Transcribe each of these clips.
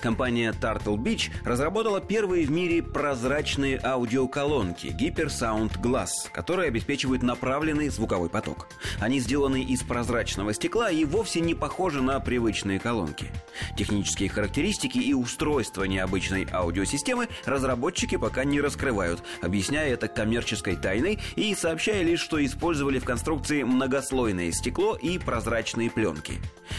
Компания Turtle Beach разработала первые в мире прозрачные аудиоколонки Hypersound Glass, которые обеспечивают направленный звуковой поток. Они сделаны из прозрачного стекла и вовсе не похожи на привычные колонки. Технические характеристики и устройства необычной аудиосистемы разработчики пока не раскрывают, объясняя это коммерческой тайной и сообщая лишь, что использовали в конструкции многослойное стекло и прозрачные пленки.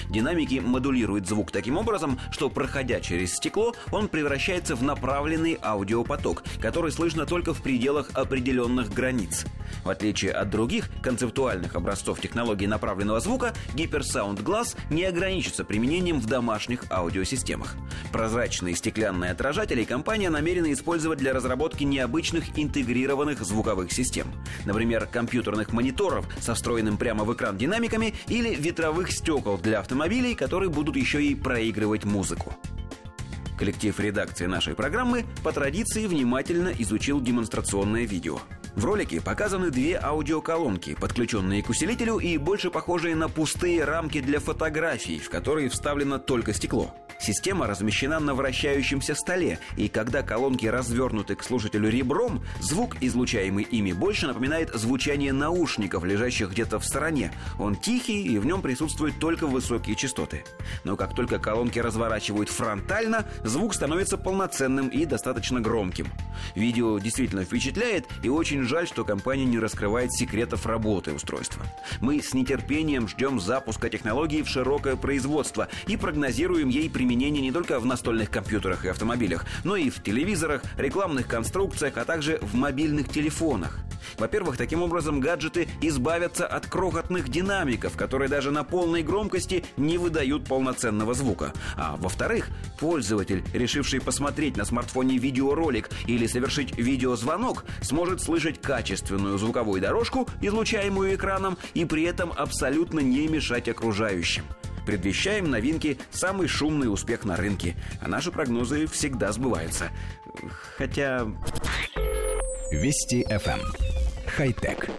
Динамики модулируют звук таким образом, что, проходя через стекло, он превращается в направленный аудиопоток, который слышно только в пределах определенных границ. В отличие от других концептуальных образцов технологии направленного звука, Hypersound Glass не ограничится применением в домашних аудиосистемах. Прозрачные стеклянные отражатели компания намерена использовать для разработки необычных интегрированных звуковых систем. Например, компьютерных мониторов со встроенным прямо в экран динамиками или ветровых стекол для автомобилей, которые будут еще и проигрывать музыку. Коллектив редакции нашей программы по традиции внимательно изучил демонстрационное видео. В ролике показаны две аудиоколонки, подключенные к усилителю и больше похожие на пустые рамки для фотографий, в которые вставлено только стекло. Система размещена на вращающемся столе, и когда колонки развернуты к слушателю ребром, звук, излучаемый ими, больше напоминает звучание наушников, лежащих где-то в стороне. Он тихий, и в нем присутствуют только высокие частоты. Но как только колонки разворачивают фронтально, звук становится полноценным и достаточно громким. Видео действительно впечатляет, и очень жаль, что компания не раскрывает секретов работы устройства. Мы с нетерпением ждем запуска технологии в широкое производство и прогнозируем ей применение не только в настольных компьютерах и автомобилях, но и в телевизорах, рекламных конструкциях, а также в мобильных телефонах. Во-первых, таким образом гаджеты избавятся от крохотных динамиков, которые даже на полной громкости не выдают полноценного звука. А во-вторых, пользователь, решивший посмотреть на смартфоне видеоролик или совершить видеозвонок, сможет слышать качественную звуковую дорожку, излучаемую экраном, и при этом абсолютно не мешать окружающим. Предвещаем новинки самый шумный успех на рынке, а наши прогнозы всегда сбываются. Хотя... Вести FM. Хай-тек.